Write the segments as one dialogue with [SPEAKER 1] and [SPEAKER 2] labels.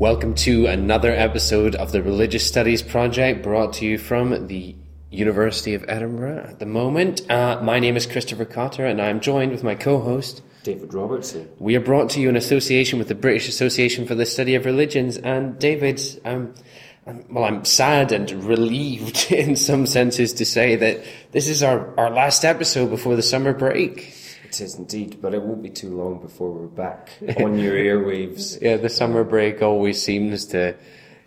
[SPEAKER 1] Welcome to another episode of the Religious Studies Project brought to you from the University of Edinburgh at the moment. Uh, my name is Christopher Cotter and I'm joined with my co host,
[SPEAKER 2] David Robertson.
[SPEAKER 1] We are brought to you in association with the British Association for the Study of Religions. And David, um, well, I'm sad and relieved in some senses to say that this is our, our last episode before the summer break.
[SPEAKER 2] It is indeed, but it won't be too long before we're back on your airwaves.
[SPEAKER 1] Yeah, the summer break always seems to,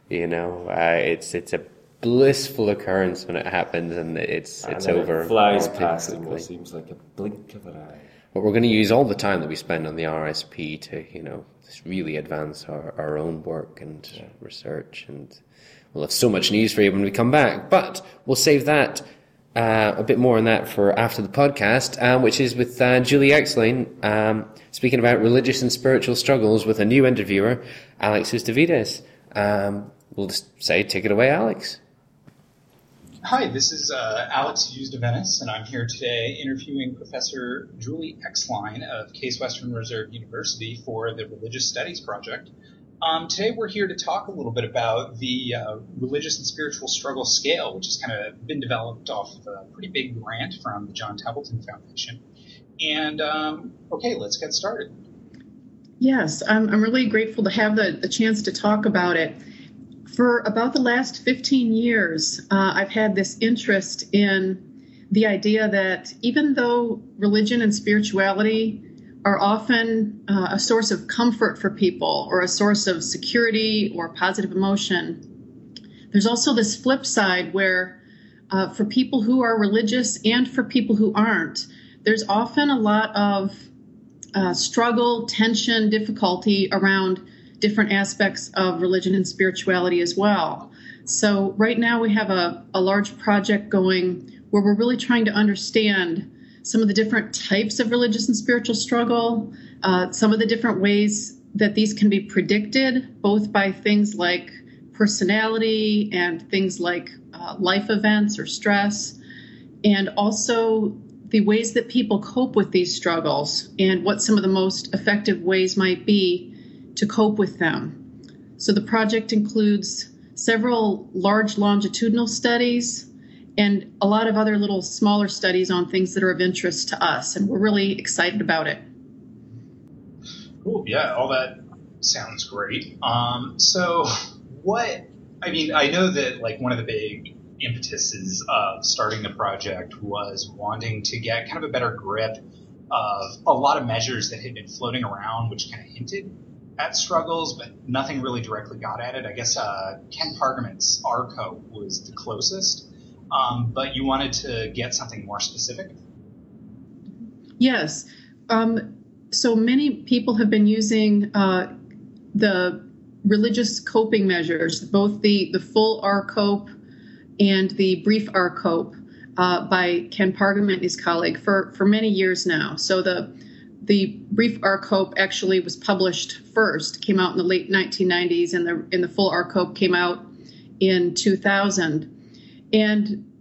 [SPEAKER 1] you know, uh, it's it's a blissful occurrence when it happens, and it's it's
[SPEAKER 2] and
[SPEAKER 1] over.
[SPEAKER 2] It flies past and it seems like a blink of an eye.
[SPEAKER 1] But we're going to use all the time that we spend on the RSP to, you know, really advance our, our own work and yeah. research, and we'll have so much news for you when we come back. But we'll save that uh, a bit more on that for after the podcast, um, which is with uh, Julie Exline, um, speaking about religious and spiritual struggles with a new interviewer, Alex Uzdavines. Um, we'll just say, take it away, Alex.
[SPEAKER 3] Hi, this is uh, Alex Venice, and I'm here today interviewing Professor Julie Exline of Case Western Reserve University for the Religious Studies Project. Um, today we're here to talk a little bit about the uh, religious and spiritual struggle scale, which has kind of been developed off of a pretty big grant from the John Templeton Foundation. And um, okay, let's get started.
[SPEAKER 4] Yes, I'm, I'm really grateful to have the, the chance to talk about it. For about the last 15 years, uh, I've had this interest in the idea that even though religion and spirituality are often uh, a source of comfort for people or a source of security or positive emotion. There's also this flip side where, uh, for people who are religious and for people who aren't, there's often a lot of uh, struggle, tension, difficulty around different aspects of religion and spirituality as well. So, right now, we have a, a large project going where we're really trying to understand some of the different types of religious and spiritual struggle, uh, some of the different ways that these can be predicted, both by things like personality and things like uh, life events or stress, and also the ways that people cope with these struggles and what some of the most effective ways might be to cope with them. So the project includes several large longitudinal studies and a lot of other little smaller studies on things that are of interest to us. And we're really excited about it.
[SPEAKER 3] Cool. Yeah, all that sounds great. Um, so, what, I mean, I know that like one of the big impetuses of starting the project was wanting to get kind of a better grip of a lot of measures that had been floating around, which kind of hinted at struggles, but nothing really directly got at it. I guess uh, Ken Pargament's RCOPE was the closest um, but you wanted to get something more specific?
[SPEAKER 4] Yes. Um, so many people have been using uh, the religious coping measures, both the, the full RCOPE and the brief RCOPE uh, by Ken Pargament and his colleague for, for many years now. So the the brief RCOPE actually was published first, came out in the late 1990s, and the and the full RCOPE came out in 2000. And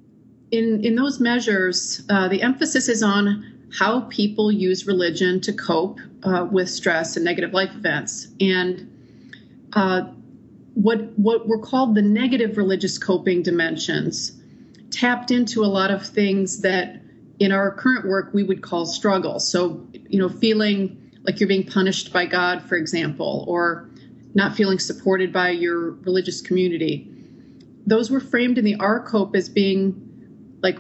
[SPEAKER 4] in, in those measures, uh, the emphasis is on how people use religion to cope uh, with stress and negative life events. And uh, what, what were called the negative religious coping dimensions tapped into a lot of things that in our current work we would call struggles. So, you know, feeling like you're being punished by God, for example, or not feeling supported by your religious community those were framed in the RCOPE as being like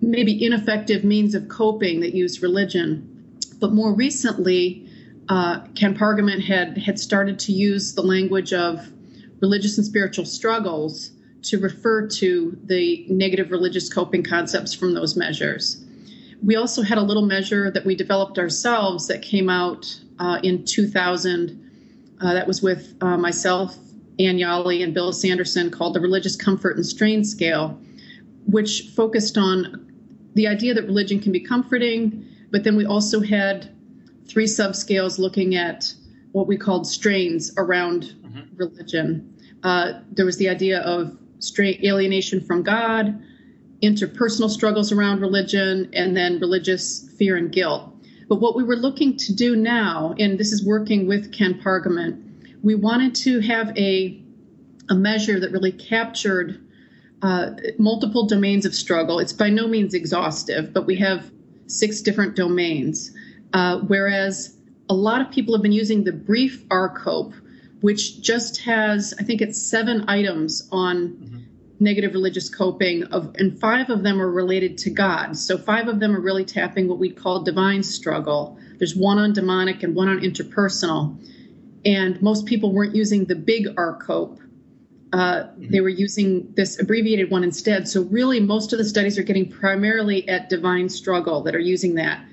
[SPEAKER 4] maybe ineffective means of coping that used religion. But more recently, uh, Ken Pargament had, had started to use the language of religious and spiritual struggles to refer to the negative religious coping concepts from those measures. We also had a little measure that we developed ourselves that came out uh, in 2000. Uh, that was with uh, myself Ann Yali and Bill Sanderson called the Religious Comfort and Strain Scale, which focused on the idea that religion can be comforting, but then we also had three subscales looking at what we called strains around mm-hmm. religion. Uh, there was the idea of strain, alienation from God, interpersonal struggles around religion, and then religious fear and guilt. But what we were looking to do now, and this is working with Ken Pargament, we wanted to have a a measure that really captured uh, multiple domains of struggle. It's by no means exhaustive, but we have six different domains. Uh, whereas a lot of people have been using the brief RCOPE, which just has, I think it's seven items on mm-hmm. negative religious coping, of, and five of them are related to God. So five of them are really tapping what we'd call divine struggle. There's one on demonic and one on interpersonal. And most people weren't using the big RCOPE uh, they were using this abbreviated one instead. So, really, most of the studies are getting primarily at divine struggle that are using that.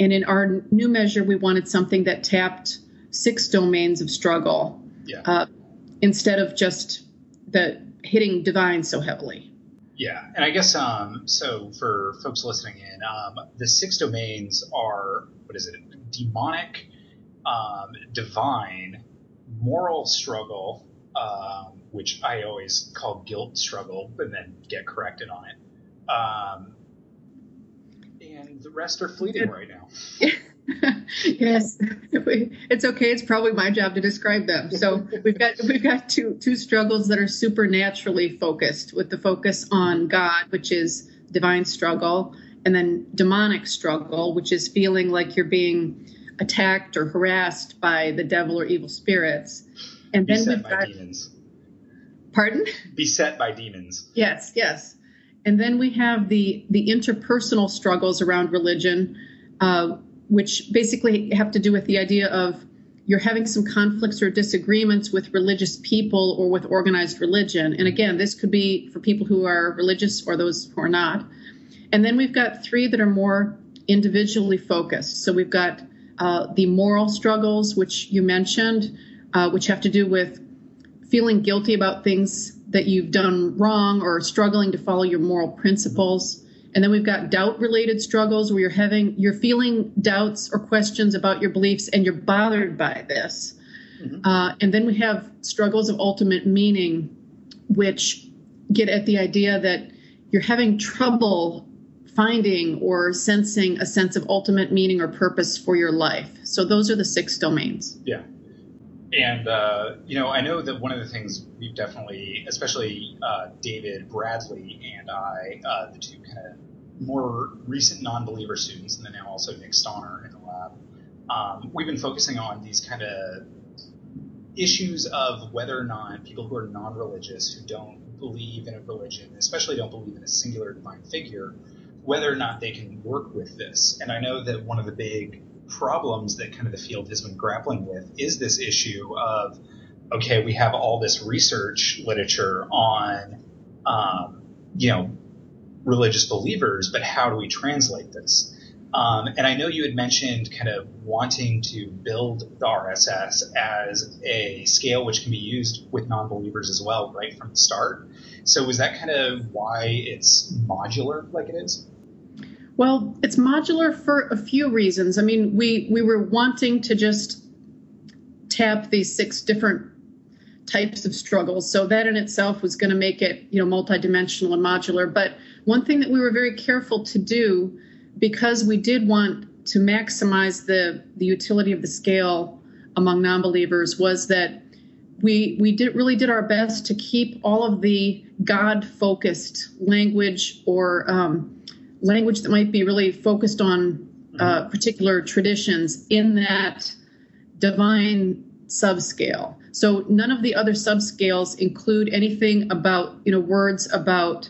[SPEAKER 4] And in our new measure, we wanted something that tapped six domains of struggle
[SPEAKER 3] yeah. uh,
[SPEAKER 4] instead of just the hitting divine so heavily.
[SPEAKER 3] Yeah, and I guess um, so for folks listening in, um, the six domains are what is it? Demonic, um, divine, moral struggle, um, which I always call guilt struggle, but then get corrected on it. Um, and the rest are fleeting right now.
[SPEAKER 4] yes, it's okay. It's probably my job to describe them. So we've got we've got two two struggles that are supernaturally focused, with the focus on God, which is divine struggle, and then demonic struggle, which is feeling like you're being attacked or harassed by the devil or evil spirits.
[SPEAKER 3] And then we've got demons.
[SPEAKER 4] Pardon?
[SPEAKER 3] Beset by demons.
[SPEAKER 4] Yes, yes. And then we have the the interpersonal struggles around religion, uh, which basically have to do with the idea of you're having some conflicts or disagreements with religious people or with organized religion. And again, this could be for people who are religious or those who are not. And then we've got three that are more individually focused. So we've got uh, the moral struggles, which you mentioned, uh, which have to do with feeling guilty about things that you've done wrong or struggling to follow your moral principles. And then we've got doubt related struggles where you're having, you're feeling doubts or questions about your beliefs and you're bothered by this. Mm-hmm. Uh, and then we have struggles of ultimate meaning, which get at the idea that you're having trouble finding or sensing a sense of ultimate meaning or purpose for your life. So those are the six domains.
[SPEAKER 3] Yeah. And uh, you know, I know that one of the things we've definitely, especially uh, David Bradley and I, uh, the two kind of more recent non-believer students, and then now also Nick Stauner in the lab, um, we've been focusing on these kind of issues of whether or not people who are non-religious, who don't believe in a religion, especially don't believe in a singular divine figure, whether or not they can work with this. And I know that one of the big problems that kind of the field has been grappling with is this issue of okay, we have all this research literature on um, you know religious believers, but how do we translate this? Um, and I know you had mentioned kind of wanting to build the RSS as a scale which can be used with non-believers as well, right from the start. So is that kind of why it's modular like it is?
[SPEAKER 4] Well, it's modular for a few reasons. I mean, we we were wanting to just tap these six different types of struggles. So that in itself was going to make it, you know, multidimensional and modular. But one thing that we were very careful to do because we did want to maximize the the utility of the scale among non-believers was that we we did really did our best to keep all of the God focused language or um, language that might be really focused on uh, mm-hmm. particular traditions in that divine subscale. So none of the other subscales include anything about you know words about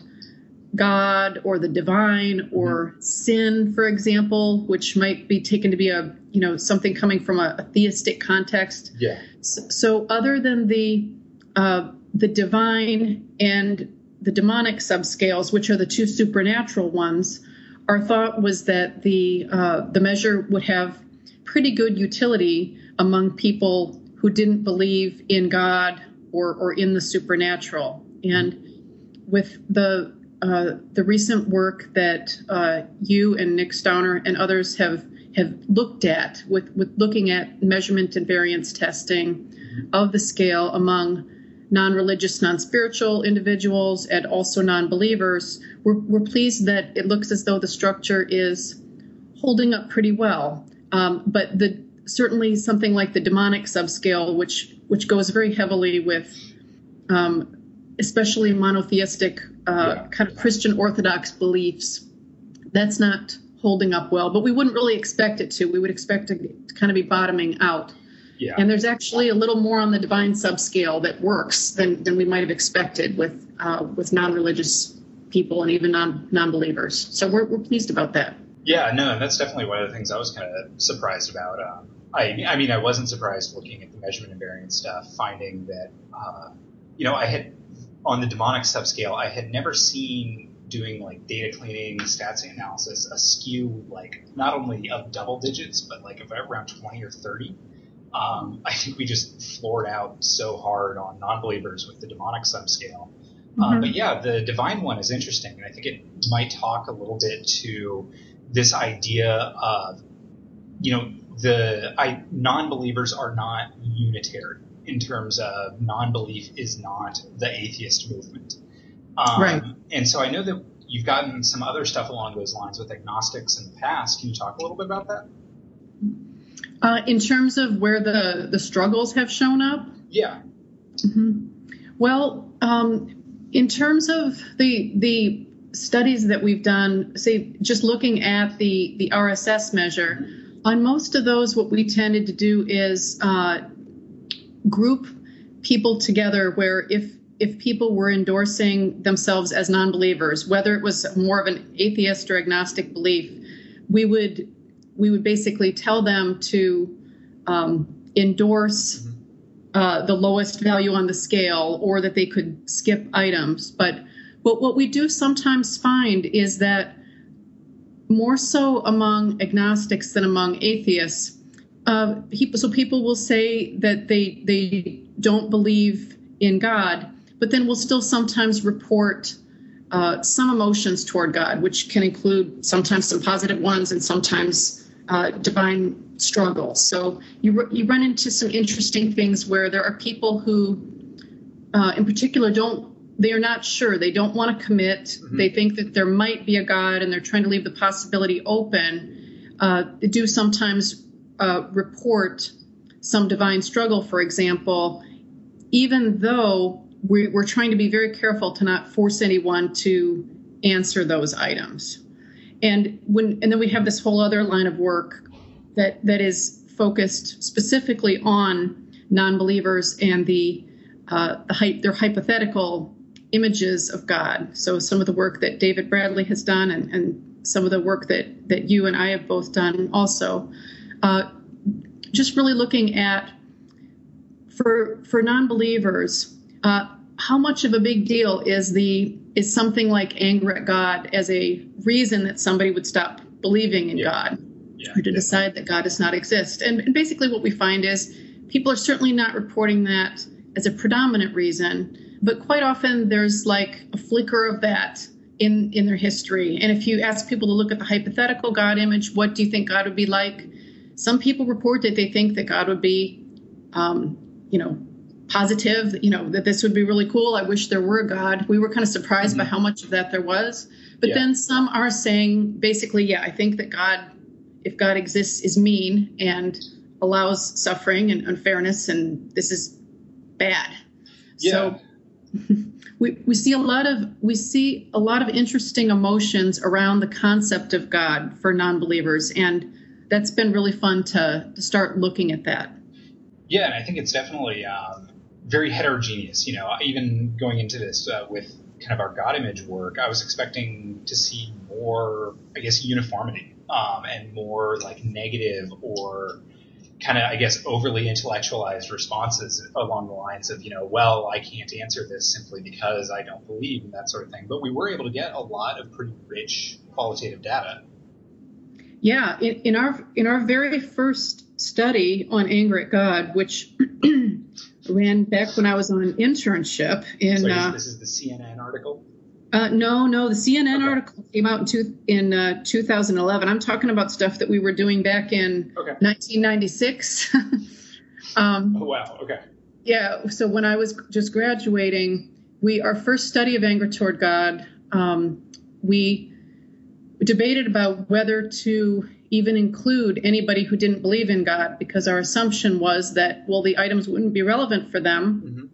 [SPEAKER 4] God or the divine or mm-hmm. sin, for example, which might be taken to be a you know something coming from a, a theistic context.
[SPEAKER 3] Yeah.
[SPEAKER 4] So, so other than the uh, the divine and the demonic subscales, which are the two supernatural ones, our thought was that the uh, the measure would have pretty good utility among people who didn't believe in God or, or in the supernatural. And with the uh, the recent work that uh, you and Nick Stauner and others have have looked at with, with looking at measurement invariance testing of the scale among non religious, non spiritual individuals, and also non believers, we're, we're, pleased that it looks as though the structure is holding up pretty well. Um, but the certainly something like the demonic subscale, which which goes very heavily with, um, especially monotheistic uh,
[SPEAKER 3] Yeah.
[SPEAKER 4] kind of Christian Orthodox beliefs. That's not holding up well, but we wouldn't really expect it to. We would expect it to kind of be bottoming out.
[SPEAKER 3] Yeah.
[SPEAKER 4] And there's actually a little more on the divine subscale that works than, than we might have expected with uh, with non-religious people and even non non-believers. So we're, we're pleased about that.
[SPEAKER 3] Yeah, no, that's definitely one of the things I was kind of surprised about. Um, I, I mean, I wasn't surprised looking at the measurement invariance stuff, finding that, uh, you know, I had on the demonic subscale, I had never seen doing like data cleaning, stats analysis, a skew like not only of double digits, but like around 20 or 30. Um, I think we just floored out so hard on non-believers with the demonic subscale. Um,
[SPEAKER 4] Mhm.
[SPEAKER 3] but yeah, the divine one is interesting, and I think it might talk a little bit to this idea of, you know, the I, non-believers are not unitary in terms of non-belief is not the atheist movement. Um,
[SPEAKER 4] Right.
[SPEAKER 3] And so I know that you've gotten some other stuff along those lines with agnostics in the past. Can you talk a little bit about that?
[SPEAKER 4] Uh, in terms of where the, the struggles have shown up,
[SPEAKER 3] Yeah.
[SPEAKER 4] Mhm. Well, um, in terms of the the studies that we've done, say just looking at the the RSS measure, on most of those, what we tended to do is uh, group people together. Where if if people were endorsing themselves as non-believers, whether it was more of an atheist or agnostic belief, we would we would basically tell them to um, endorse uh, the lowest value on the scale or that they could skip items. But what, what we do sometimes find is that more so among agnostics than among atheists, uh, people, so people will say that they, they don't believe in God, but then will still sometimes report uh, some emotions toward God, which can include sometimes some positive ones and sometimes uh, divine struggle. So you, you run into some interesting things where there are people who, uh, in particular, don't they are not sure. They don't want to commit. They think that there might be a God, and they're trying to leave the possibility open. Uh, they do sometimes uh, report some divine struggle, for example, even though we, we're trying to be very careful to not force anyone to answer those items. And when and then we have this whole other line of work that that is focused specifically on non-believers and the uh, the their hypothetical images of God. So some of the work that David Bradley has done, and, and some of the work that that you and I have both done, also, uh, just really looking at for for non-believers, uh, how much of a big deal is the is something like anger at God as a reason that somebody would stop believing in
[SPEAKER 3] Yeah.
[SPEAKER 4] God
[SPEAKER 3] Yeah.
[SPEAKER 4] or to decide that God does not exist. And, and basically, what we find is people are certainly not reporting that as a predominant reason, but quite often there's like a flicker of that in in their history. And if you ask people to look at the hypothetical God image, what do you think God would be like? Some people report that they think that God would be, um, you know, positive, you know, that this would be really cool. I wish there were a God. We were kind of surprised by how much of that there was. But
[SPEAKER 3] Yeah.
[SPEAKER 4] then some are saying basically, yeah, I think that God, if God exists, is mean and allows suffering and unfairness, and this is bad.
[SPEAKER 3] Yeah.
[SPEAKER 4] So we, we see a lot of we see a lot of interesting emotions around the concept of God for non-believers, and that's been really fun to to start looking at that.
[SPEAKER 3] Yeah, and I think it's definitely um, very heterogeneous. You know, even going into this uh, with kind of our God image work, I was expecting to see more, I guess, uniformity um, and more like negative or kind of, I guess, overly intellectualized responses along the lines of, you know, well, I can't answer this simply because I don't believe and that sort of thing. But we were able to get a lot of pretty rich qualitative data.
[SPEAKER 4] Yeah, in, in our in our very first study on anger at God, which ran back when I was on an internship in
[SPEAKER 3] So
[SPEAKER 4] uh,
[SPEAKER 3] this is the CNN article.
[SPEAKER 4] uh, no no the CNN
[SPEAKER 3] Okay.
[SPEAKER 4] article came out in two, in uh, 2011. I'm talking about stuff that we were doing back in
[SPEAKER 3] Okay.
[SPEAKER 4] 1996. um,
[SPEAKER 3] Oh, wow. Okay.
[SPEAKER 4] yeah, so when I was just graduating, we our first study of anger toward God, um, we debated about whether to even include anybody who didn't believe in God because our assumption was that, well, the items wouldn't be relevant for them. Mm-hmm.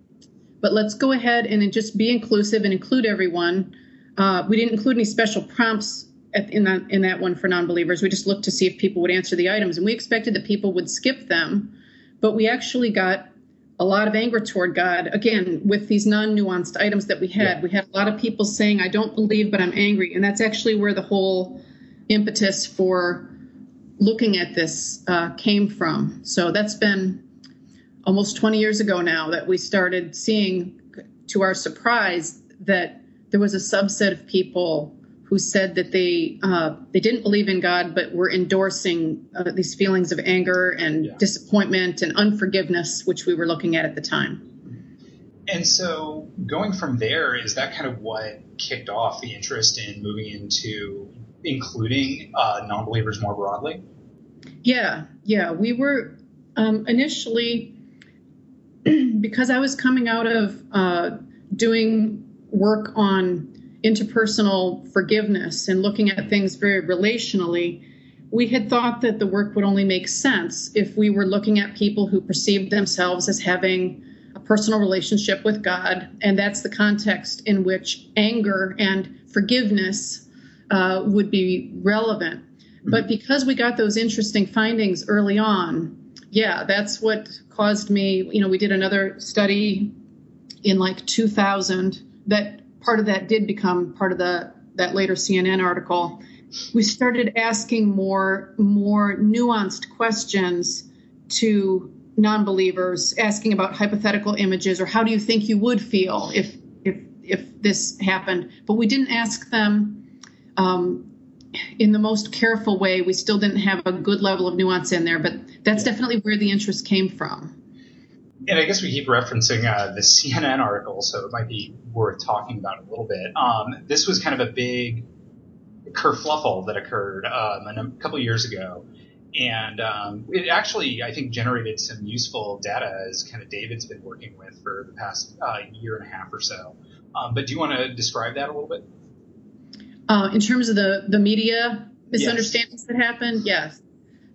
[SPEAKER 4] But let's go ahead and just be inclusive and include everyone. Uh, we didn't include any special prompts at, in, that, in that one for non believers. We just looked to see if people would answer the items. And we expected that people would skip them. But we actually got a lot of anger toward God. Again, with these non nuanced items that we had, yeah. we had a lot of people saying, I don't believe, but I'm angry. And that's actually where the whole impetus for looking at this uh, came from. So that's been almost 20 years ago now that we started seeing, to our surprise, that there was a subset of people who said that they uh, they didn't believe in God, but were endorsing uh, these feelings of anger and yeah. disappointment and unforgiveness, which we were looking at at the time.
[SPEAKER 3] And so, going from there, is that kind of what kicked off the interest in moving into including uh, non-believers more broadly?
[SPEAKER 4] Yeah, yeah, we were um, initially because I was coming out of uh, doing work on interpersonal forgiveness and looking at things very relationally, we had thought that the work would only make sense if we were looking at people who perceived themselves as having a personal relationship with God, and that's the context in which anger and forgiveness uh, would be relevant. Mm-hmm. But because we got those interesting findings early on, yeah, that's what caused me. You know, we did another study in like 2000 that part of that did become part of the that later CNN article. We started asking more more nuanced questions to non-believers, asking about hypothetical images or how do you think you would feel if if if this happened. But we didn't ask them um, in the most careful way. We still didn't have a good level of nuance in there, but that's definitely where the interest came from
[SPEAKER 3] and I guess we keep referencing uh, the CNN article, so it might be worth talking about a little bit. Um, this was kind of a big kerfluffle that occurred um, a couple years ago, and um, it actually I think generated some useful data as kind of David's been working with for the past uh, year and a half or so. Um, but do you want to describe that a little bit?
[SPEAKER 4] Uh, in terms of the the media misunderstandings yes. that happened, yes.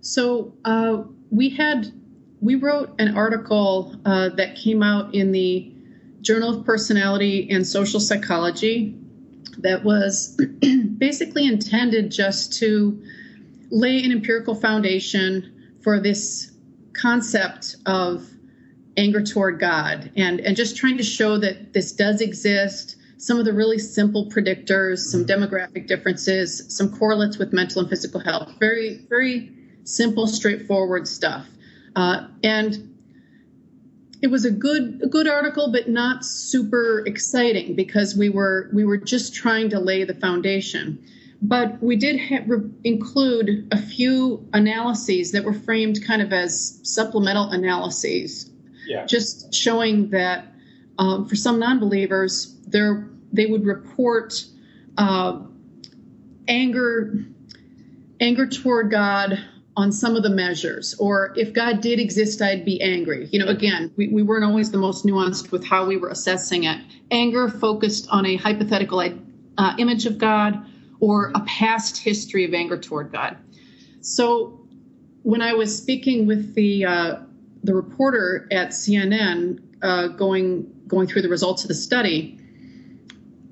[SPEAKER 4] So uh, we had we wrote an article uh, that came out in the Journal of Personality and Social Psychology that was basically intended just to lay an empirical foundation for this concept of anger toward God and, and just trying to show that this does exist, some of the really simple predictors, some demographic differences, some correlates with mental and physical health. Very, very simple, straightforward stuff. Uh, and it was a good a good article, but not super exciting because we were we were just trying to lay the foundation. But we did ha- re- include a few analyses that were framed kind of as supplemental analyses, yeah. just showing that um, for some non-believers, they would report uh, anger anger toward God on some of the measures. Or if god did exist i'd be angry. You know again we, we weren't always the most nuanced with how we were assessing it. Anger focused on a hypothetical uh, image of god or a past history of anger toward god. So when i was speaking with the uh, the reporter at cnn uh, going going through the results of the study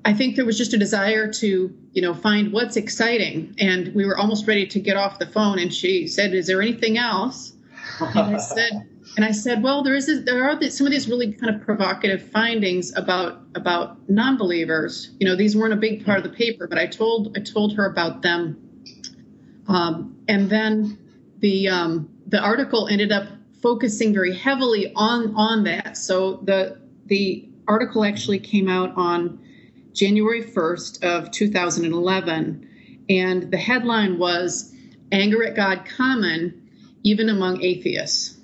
[SPEAKER 4] I think there was just a desire to, you know, find what's exciting. And we were almost ready to get off the phone. And she said, "Is there anything else?" And I said, and I said, "Well, there is. There are some of these really kind of provocative findings about about non-believers. You know, these weren't a big part of the paper, but I told I told her about them. Um, and then the um, the article ended up focusing very heavily on on that. So the the article actually came out on January 1st of 2011, and the headline was "Anger at God Common, Even Among Atheists."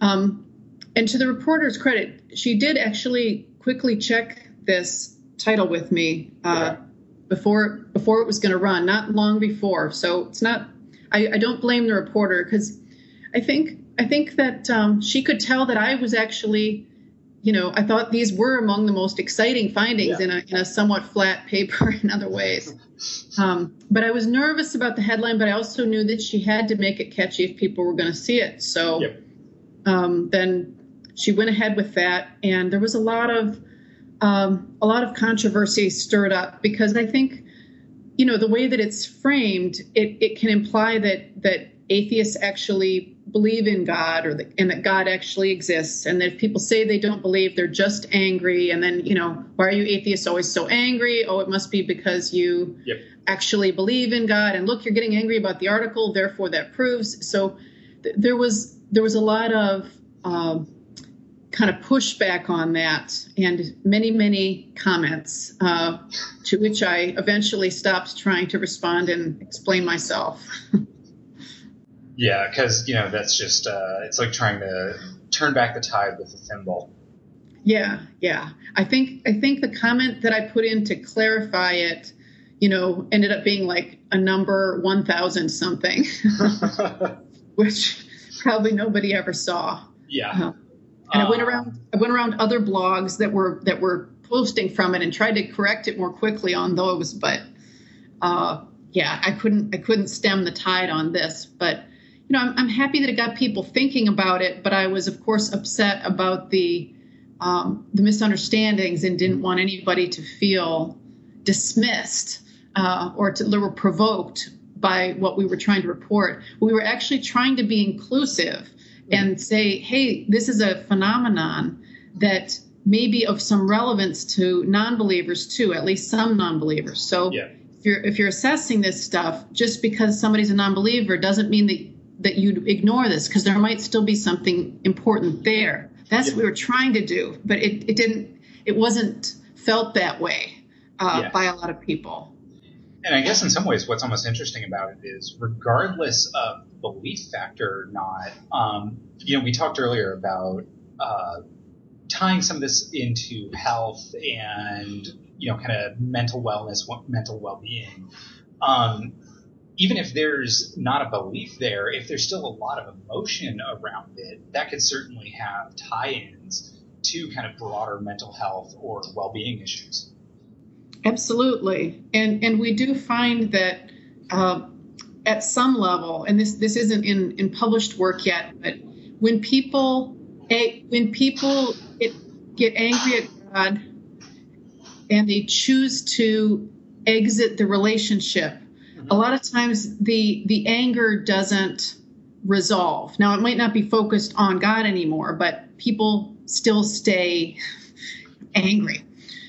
[SPEAKER 4] Um, and to the reporter's credit, she did actually quickly check this title with me uh, before before it was going to run, not long before. So it's not. I, I don't blame the reporter because I think I think that um, she could tell that I was actually you know, I thought these were among the most exciting findings yeah. in, a, in a somewhat flat paper in other ways. Um, but I was nervous about the headline, but I also knew that she had to make it catchy if people were going to see it. So
[SPEAKER 3] Yep.
[SPEAKER 4] um, then she went ahead with that, and there was a lot of um, a lot of controversy stirred up because I think you know the way that it's framed, it, it can imply that that atheists actually believe in God or that, and that God actually exists, and that if people say they don't believe, they're just angry, and then you know why are you atheists always so angry? Oh, it must be because you
[SPEAKER 3] Yep.
[SPEAKER 4] actually believe in God, and look, you're getting angry about the article, therefore that proves. So th- there was there was a lot of um, kind of pushback on that and many, many comments, uh, to which I eventually stopped trying to respond and explain myself.
[SPEAKER 3] Yeah, because you know that's just uh, it's like trying to turn back the tide with a thimble.
[SPEAKER 4] yeah, yeah. I think I think the comment that I put in to clarify it, you know, ended up being like a number one thousand something, which probably nobody ever saw.
[SPEAKER 3] yeah.
[SPEAKER 4] Uh, and I went
[SPEAKER 3] Uh,
[SPEAKER 4] around I went around other blogs that were that were posting from it and tried to correct it more quickly on those, but uh, yeah, I couldn't I couldn't stem the tide on this. But you know, I'm, I'm happy that it got people thinking about it. But I was of course upset about the um, the misunderstandings and didn't want anybody to feel dismissed uh, or to or provoked by what we were trying to report. We were actually trying to be inclusive and say, hey, this is a phenomenon that may be of some relevance to non-believers too, at least some non-believers. So
[SPEAKER 3] Yeah.
[SPEAKER 4] if you're if you're assessing this stuff, just because somebody's a non-believer doesn't mean that that you'd ignore this because there might still be something important there. That's what we were trying to do, but it, it didn't. It wasn't felt that way uh,
[SPEAKER 3] Yeah.
[SPEAKER 4] by a lot of people.
[SPEAKER 3] And I guess in some ways, what's almost interesting about it is, regardless of belief factor or not, um, you know, we talked earlier about uh, tying some of this into health and you know, kind of mental wellness, mental well-being. Um, even if there's not a belief there, if there's still a lot of emotion around it, that could certainly have tie-ins to kind of broader mental health or well-being issues.
[SPEAKER 4] Absolutely, and and we do find that uh, at some level, and this this isn't in in published work yet, but when people when people get, get angry at God and they choose to exit the relationship, a lot of times the the anger doesn't resolve. Now it might not be focused on God anymore, but people still stay angry.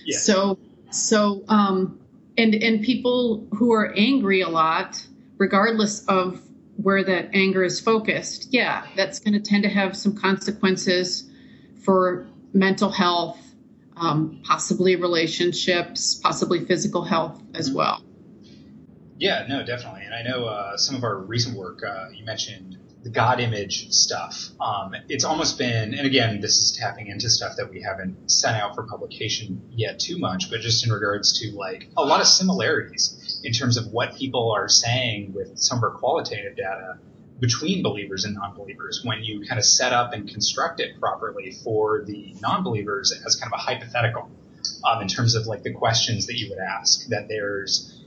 [SPEAKER 3] Yeah.
[SPEAKER 4] So so um and and people who are angry a lot, regardless of where that anger is focused, yeah, that's going to tend to have some consequences for mental health, um, possibly relationships, possibly physical health as well.
[SPEAKER 3] Yeah, no, definitely. And I know uh, some of our recent work, uh, you mentioned the God image stuff. Um, it's almost been, and again, this is tapping into stuff that we haven't sent out for publication yet too much, but just in regards to like a lot of similarities in terms of what people are saying with some of our qualitative data between believers and non-believers when you kind of set up and construct it properly for the non-believers as kind of a hypothetical um, in terms of like the questions that you would ask that there's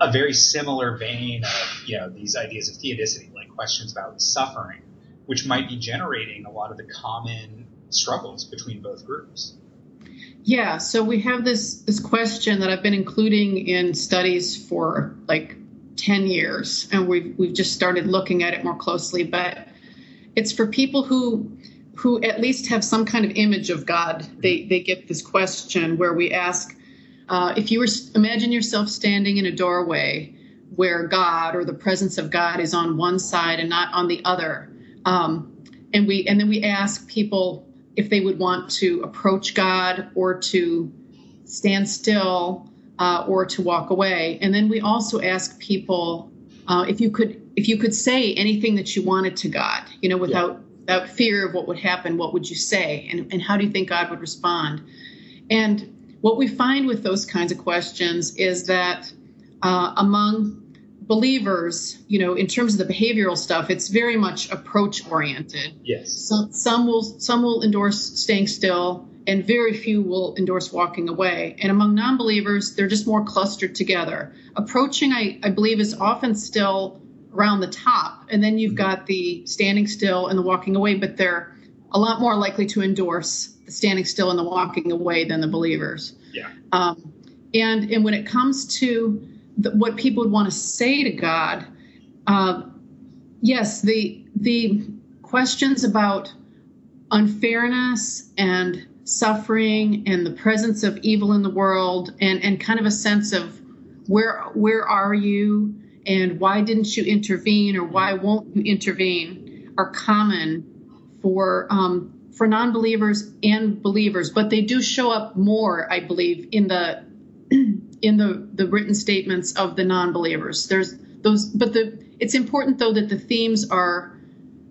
[SPEAKER 3] a very similar vein of you know these ideas of theodicity, like questions about suffering, which might be generating a lot of the common struggles between both groups.
[SPEAKER 4] Yeah, so we have this this question that I've been including in studies for like 10 years and we've we've just started looking at it more closely, but it's for people who who at least have some kind of image of God. They they get this question where we ask uh, if you were imagine yourself standing in a doorway where God or the presence of God is on one side and not on the other, um, and we and then we ask people if they would want to approach God or to stand still uh, or to walk away, and then we also ask people uh, if you could if you could say anything that you wanted to God, you know, without without fear of what would happen, what would you say, and and how do you think God would respond? And what we find with those kinds of questions is that uh, among believers, you know, in terms of the behavioral stuff, it's very much approach oriented.
[SPEAKER 3] Yes.
[SPEAKER 4] Some, some will some will endorse staying still, and very few will endorse walking away. And among non believers, they're just more clustered together. Approaching, I, I believe, is often still around the top. And then you've got the standing still and the walking away, but they're a lot more likely to endorse the standing still and the walking away than the believers.
[SPEAKER 3] Yeah.
[SPEAKER 4] Um, and and when it comes to the, what people would want to say to God, uh, yes, the the questions about unfairness and suffering and the presence of evil in the world and and kind of a sense of where where are you and why didn't you intervene or why won't you intervene are common for um, for non-believers and believers, but they do show up more, I believe, in the in the the written statements of the non-believers. There's those, but the it's important though that the themes are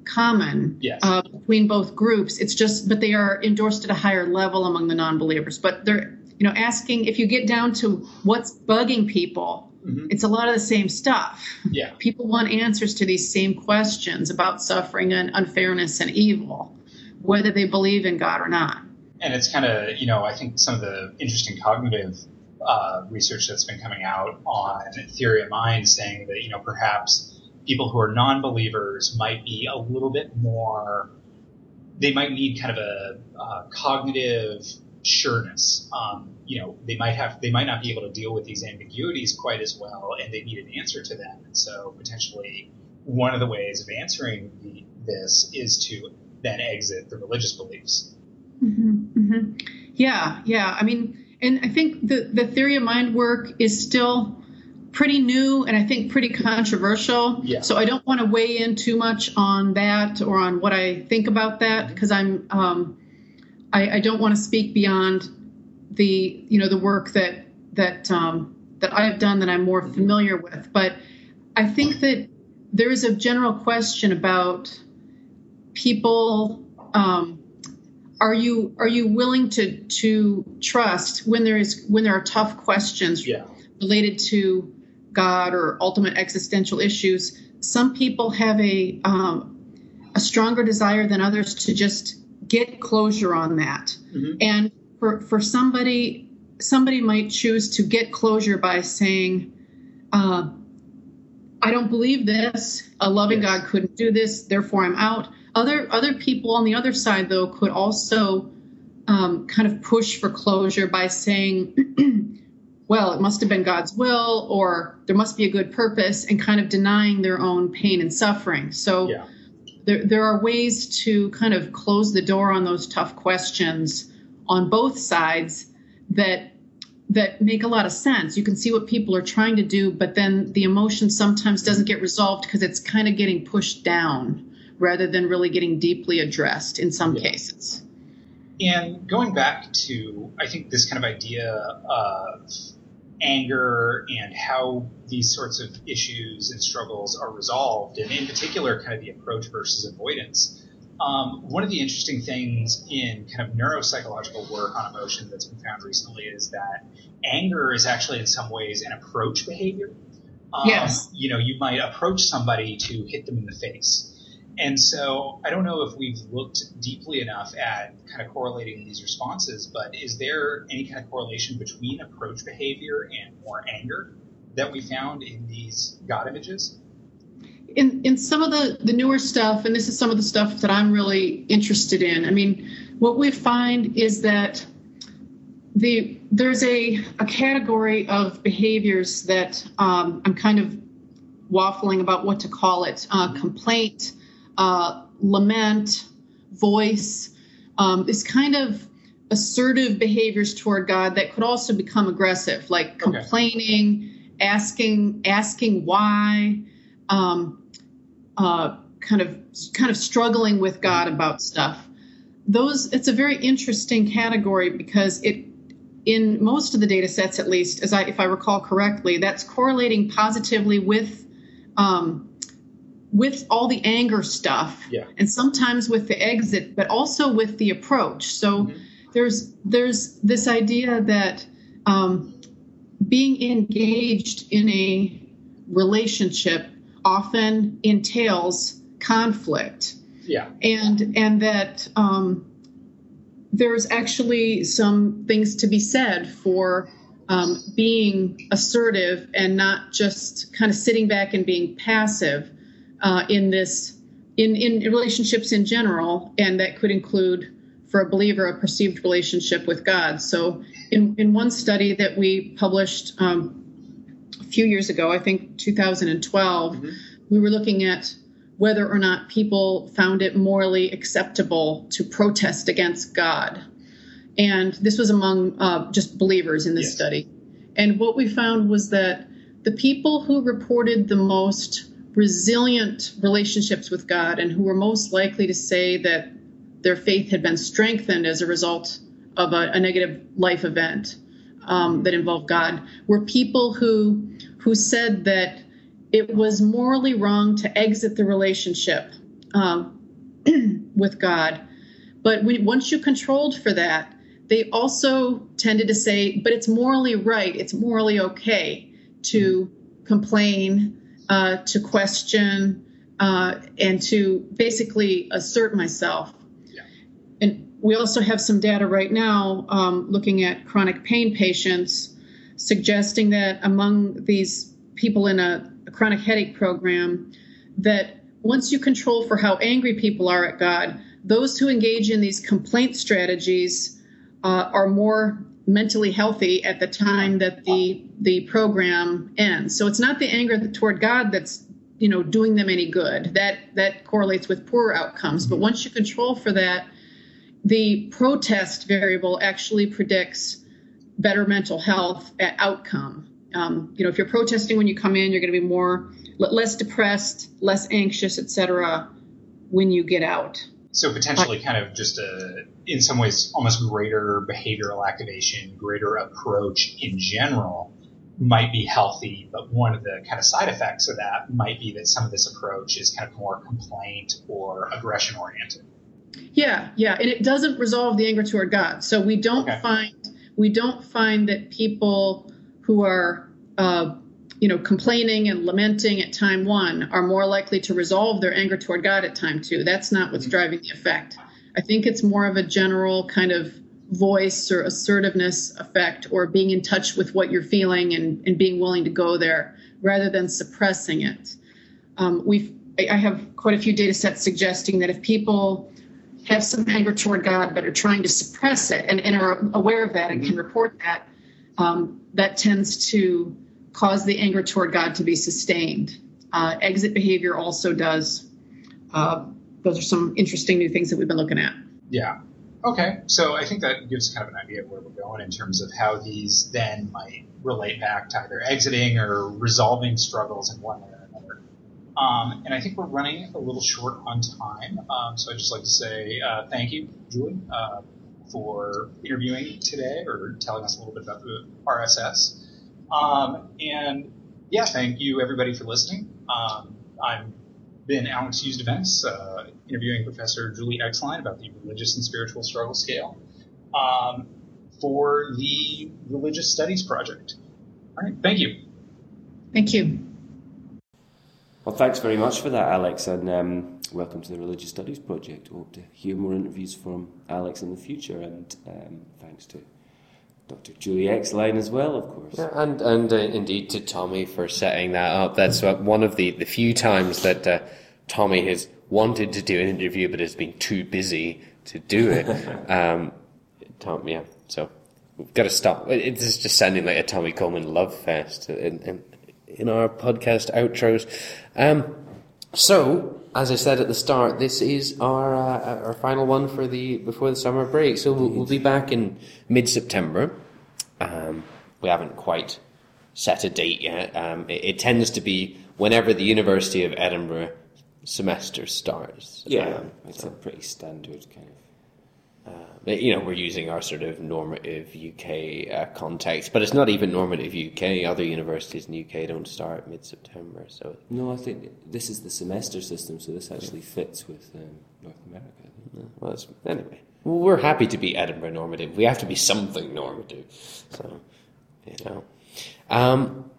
[SPEAKER 4] common
[SPEAKER 3] Yes.
[SPEAKER 4] uh, between both groups. It's just, but they are endorsed at a higher level among the non-believers. But they're, you know, asking if you get down to what's bugging people,
[SPEAKER 3] Mhm.
[SPEAKER 4] it's a lot of the same stuff.
[SPEAKER 3] Yeah.
[SPEAKER 4] People want answers to these same questions about suffering and unfairness and evil, whether they believe in God or not.
[SPEAKER 3] and it's kind of you know I think some of the interesting cognitive uh, research that's been coming out on theory of mind saying that you know perhaps people who are non-believers might be a little bit more they might need kind of a uh, cognitive sureness um, you know they might have they might not be able to deal with these ambiguities quite as well and they need an answer to them and so potentially one of the ways of answering the, this is to then exit the religious beliefs
[SPEAKER 4] Mm-hmm, hmm Yeah, yeah. I mean, and I think the the theory of mind work is still pretty new and I think pretty controversial.
[SPEAKER 3] Yeah.
[SPEAKER 4] So I don't want to weigh in too much on that or on what I think about that because I'm um, I, I don't want to speak beyond the you know the work that that um, that I have done that I'm more familiar with. But I think that there is a general question about people. Um, are you are you willing to to trust when there is when there are tough questions
[SPEAKER 3] Yeah.
[SPEAKER 4] related to God or ultimate existential issues? Some people have a um, a stronger desire than others to just get closure on that.
[SPEAKER 3] Mhm.
[SPEAKER 4] And for for somebody somebody might choose to get closure by saying, uh, "I don't believe this. A loving
[SPEAKER 3] Yes.
[SPEAKER 4] God couldn't do this. Therefore, I'm out." Other other people on the other side, though, could also um, kind of push for closure by saying, "Well, it must have been God's will," or "There must be a good purpose," and kind of denying their own pain and suffering. So
[SPEAKER 3] Yeah.
[SPEAKER 4] There, there are ways to kind of close the door on those tough questions on both sides that that make a lot of sense. You can see what people are trying to do, but then the emotion sometimes doesn't get resolved because it's kind of getting pushed down rather than really getting deeply addressed in some
[SPEAKER 3] Yeah.
[SPEAKER 4] cases.
[SPEAKER 3] And going back to, I think this kind of idea of anger and how these sorts of issues and struggles are resolved, and in particular, kind of the approach versus avoidance. Um, one of the interesting things in kind of neuropsychological work on emotion that's been found recently is that anger is actually in some ways an approach behavior. Um,
[SPEAKER 4] Yes.
[SPEAKER 3] You know, you might approach somebody to hit them in the face. And so I don't know if we've looked deeply enough at kind of correlating these responses, but is there any kind of correlation between approach behavior and more anger that we found in these God images?
[SPEAKER 4] in in some of the the newer stuff and this is some of the stuff that i'm really interested in i mean what we find is that the there's a a category of behaviors that um, i'm kind of waffling about what to call it uh, complaint uh, lament voice um, this kind of assertive behaviors toward god that could also become aggressive like
[SPEAKER 3] Okay.
[SPEAKER 4] complaining asking asking why um, uh, kind of kind of struggling with God about stuff. Those it's a very interesting category because it in most of the data sets, at least, as I if I recall correctly, that's correlating positively with um, with all the anger stuff,
[SPEAKER 3] Yeah.
[SPEAKER 4] and sometimes with the exit, but also with the approach. So
[SPEAKER 3] Mhm.
[SPEAKER 4] there's there's this idea that um, being engaged in a relationship often entails conflict
[SPEAKER 3] Yeah.
[SPEAKER 4] and and that um, there's actually some things to be said for um, being assertive and not just kind of sitting back and being passive uh, in this in, in relationships in general, and that could include for a believer a perceived relationship with God. So, in, in one study that we published um, a few years ago, I think 2012, mm-hmm. we were looking at whether or not people found it morally acceptable to protest against God. And this was among uh, just believers in this yes. study. And what we found was that the people who reported the most resilient relationships with God and who were most likely to say that their faith had been strengthened as a result of a, a negative life event um, that involved God were people who who said that it was morally wrong to exit the relationship um, with God. But when, once you controlled for that, they also tended to say, but it's morally right, it's morally okay to complain, uh, to question, uh, and to basically assert myself. Yeah. And we also have some data right now um, looking at chronic pain patients, suggesting that among these people in a a chronic headache program that once you control for how angry people are at God, those who engage in these complaint strategies uh, are more mentally healthy at the time that the the program ends. So it's not the anger toward God that's you know doing them any good. That that correlates with poorer outcomes. But once you control for that, the protest variable actually predicts better mental health outcome. Um, you know, if you're protesting when you come in, you're going to be more less depressed, less anxious, etc. when you get out.
[SPEAKER 3] So potentially, kind of just a, in some ways, almost greater behavioral activation, greater approach in general might be healthy, but one of the kind of side effects of that might be that some of this approach is kind of more complaint or aggression oriented.
[SPEAKER 4] Yeah, yeah, and it doesn't resolve the anger toward God. So we don't okay. find we don't find that people who are uh, you know complaining and lamenting at time one are more likely to resolve their anger toward god at time two. That's not what's driving the effect. I think it's more of a general kind of voice or assertiveness effect or being in touch with what you're feeling and, and being willing to go there rather than suppressing it. Um, we've i have quite a few data sets suggesting that if people have some anger toward god but are trying to suppress it and, and are aware of that and can report that um, that tends to cause the anger toward God to be sustained. Uh, exit behavior also does. Uh, those are some interesting new things that we've been looking at.
[SPEAKER 3] Yeah. Okay. So I think that gives kind of an idea of where we're going in terms of how these then might relate back to either exiting or resolving struggles in one way or another. Um, and I think we're running a little short on time. Um, so I'd just like to say uh, thank you, Julie, uh, for interviewing today or telling us a little bit about the RSS. Um, and yeah, thank you everybody for listening. Um, I've been Alex Uzdavines, uh, interviewing Professor Julie Exline about the Religious and Spiritual Struggle Scale um, for the Religious Studies Project. All right, thank you.
[SPEAKER 4] Thank you.
[SPEAKER 2] Well, thanks very much for that, Alex, and um, welcome to the Religious Studies Project. We hope to hear more interviews from Alex in the future, and um, thanks to Dr. Julie Exline as well, of course.
[SPEAKER 1] Yeah, and and uh, indeed to Tommy for setting that up. That's one of the, the few times that uh, Tommy has wanted to do an interview but has been too busy to do it. um, Tom, yeah, so we've got to stop. It's just sounding like a Tommy Coleman love fest in, in, in our podcast outros. Um, so, as I said at the start, this is our uh, our final one for the before the summer break. So we'll, we'll be back in mid September. Um, we haven't quite set a date yet. Um, it, it, tends to be whenever the University of Edinburgh semester starts.
[SPEAKER 2] Yeah, um, it's so. a pretty standard kind of
[SPEAKER 1] uh, you know, we're using our sort of normative UK uh, context, but it's not even normative UK. Other universities in the UK don't start mid September. So
[SPEAKER 2] no, I think this is the semester system, so this actually fits with um, North America.
[SPEAKER 1] Well, anyway, well, we're happy to be Edinburgh normative. We have to be something normative. So, you know. Um,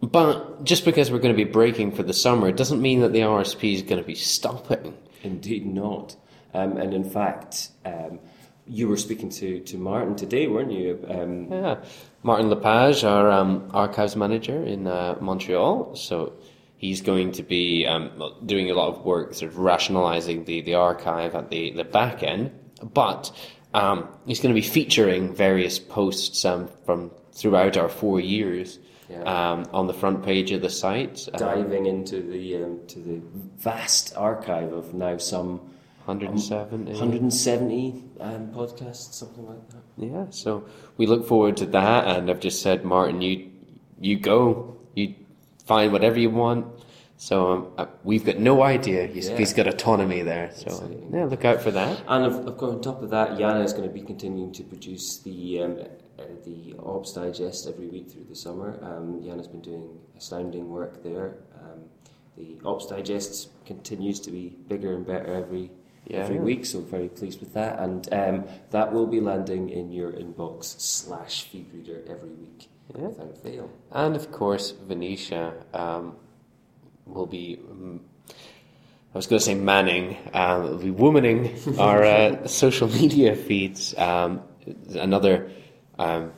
[SPEAKER 1] but just because we're going to be breaking for the summer, it doesn't mean that the RSP is going to be stopping.
[SPEAKER 2] Indeed not. Um, and in fact, um, you were speaking to, to Martin today, weren't you? Um,
[SPEAKER 1] Yeah, Martin Lepage, our um, archives manager in uh, Montreal. So he's going to be um, doing a lot of work, sort of rationalising the, the archive at the, the back end. But um, he's going to be featuring various posts um, from throughout our four years
[SPEAKER 2] Yeah.
[SPEAKER 1] um, on the front page of the site. Um,
[SPEAKER 2] diving into the um, to the vast archive of now some
[SPEAKER 1] 107.
[SPEAKER 2] 170 um, podcasts, something like that.
[SPEAKER 1] Yeah, so we look forward to that, and I've just said, Martin, you you go, you find whatever you want. So um, uh, we've got no idea. He's,
[SPEAKER 2] Yeah.
[SPEAKER 1] he's got autonomy there. So yeah, look out for that.
[SPEAKER 2] And of, of course, on top of that, Jana is going to be continuing to produce the um, uh, the Ops Digest every week through the summer. Um, Jana's been doing astounding work there. Um, the Ops Digest continues to be bigger and better every
[SPEAKER 1] Yeah.
[SPEAKER 2] every week, so very pleased with that. And um, that will be landing in your inbox slash feed reader every week
[SPEAKER 1] Yeah.
[SPEAKER 2] without fail.
[SPEAKER 1] And of course, Venetia um, will be. Um, I was going to say manning, um, will be womaning our uh, social media feeds. Um, another um,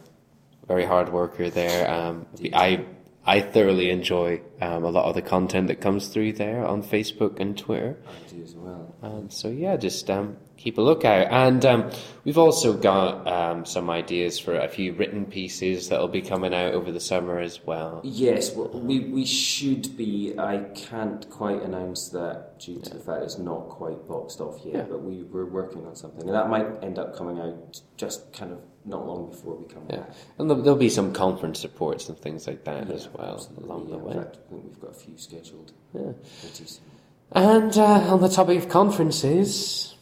[SPEAKER 1] very hard worker there. Um, I I thoroughly enjoy um, a lot of the content that comes through there on Facebook and Twitter.
[SPEAKER 2] I do as well.
[SPEAKER 1] Um, so yeah, just um, keep a lookout. And um, we've also got um, some ideas for a few written pieces that'll be coming out over the summer as well.
[SPEAKER 2] Yes, well, we, we should be. I can't quite announce that due to the fact it's not quite boxed off yet,
[SPEAKER 1] Yeah.
[SPEAKER 2] but we, we're working on something. And that might end up coming out just kind of not long before we come
[SPEAKER 1] Yeah,
[SPEAKER 2] back.
[SPEAKER 1] and there'll, there'll be some conference reports and things like that
[SPEAKER 2] Yeah,
[SPEAKER 1] as well
[SPEAKER 2] absolutely,
[SPEAKER 1] along the way.
[SPEAKER 2] In fact, I think we've got a few scheduled
[SPEAKER 1] Yeah. And uh, on the topic of conferences,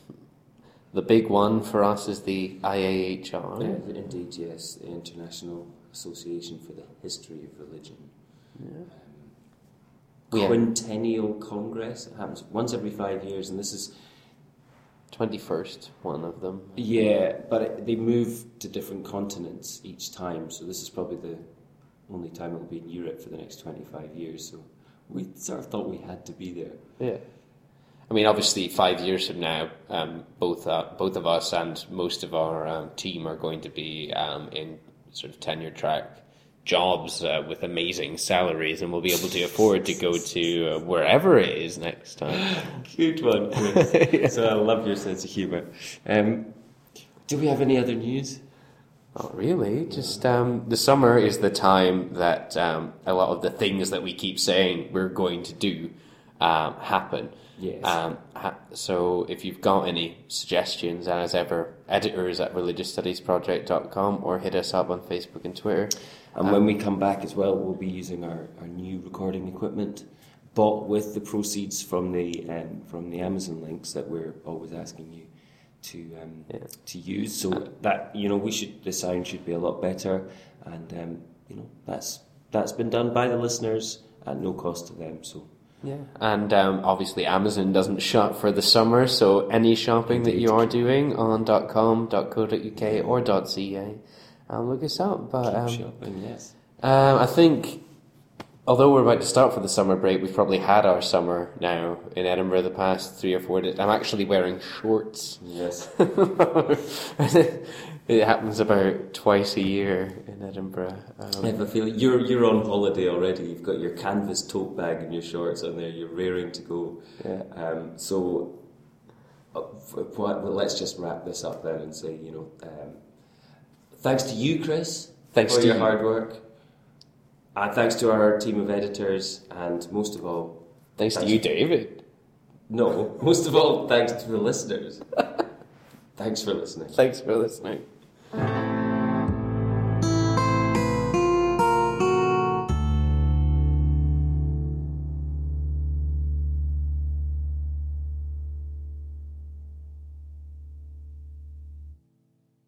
[SPEAKER 1] the big one for us is the IAHR.
[SPEAKER 2] Yeah, indeed, yes, the International Association for the History of Religion. Um,
[SPEAKER 1] Yeah.
[SPEAKER 2] Quintennial Congress. It happens once every five years, and this is
[SPEAKER 1] Twenty first, one of them.
[SPEAKER 2] Yeah, but it, they move to different continents each time, so this is probably the only time it'll be in Europe for the next 25 years, so we sort of thought we had to be there.
[SPEAKER 1] Yeah. I mean, obviously, five years from now, um, both uh, both of us and most of our um, team are going to be um, in sort of tenure track jobs uh, with amazing salaries, and we'll be able to afford to go to uh, wherever it is next time.
[SPEAKER 2] Good one, Chris. So I love your sense of humour. Um, do we have any other news?
[SPEAKER 1] Not really. Just um, the summer is the time that um, a lot of the things that we keep saying we're going to do um, happen.
[SPEAKER 2] Yes.
[SPEAKER 1] Um, so if you've got any suggestions, as ever, editors at religiousstudiesproject.com or hit us up on Facebook and Twitter.
[SPEAKER 2] And when we come back as well, we'll be using our, our new recording equipment, bought with the proceeds from the um, from the Amazon links that we're always asking you to um,
[SPEAKER 1] Yeah.
[SPEAKER 2] to use. So that you know, we should the sound should be a lot better, and um, you know that's that's been done by the listeners at no cost to them. So
[SPEAKER 1] Yeah. And um, obviously, Amazon doesn't shut for the summer, so any shopping that you are doing on .com, .co.uk, or .ca, um, look us up. But um,
[SPEAKER 2] shopping, yes.
[SPEAKER 1] Um, I think, although we're about to start for the summer break, we've probably had our summer now in Edinburgh the past three or four days. I'm actually wearing shorts.
[SPEAKER 2] Yes.
[SPEAKER 1] it happens about twice a year in Edinburgh.
[SPEAKER 2] I
[SPEAKER 1] Um,
[SPEAKER 2] have a feeling you're you're on holiday already. You've got your canvas tote bag and your shorts on there. You're raring to go.
[SPEAKER 1] yeah.
[SPEAKER 2] Um, so, uh, what, well, let's just wrap this up then and say, you know, um, thanks to you, Chris,
[SPEAKER 1] Thanks
[SPEAKER 2] for
[SPEAKER 1] to
[SPEAKER 2] your
[SPEAKER 1] you.
[SPEAKER 2] hard work. And thanks to our team of editors, and most of all,
[SPEAKER 1] Thanks to you, David.
[SPEAKER 2] no, most of all, thanks to the listeners. thanks for listening.
[SPEAKER 1] Thanks for listening. Bye.